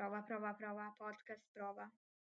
Prova, prova, prova, podcast, prova.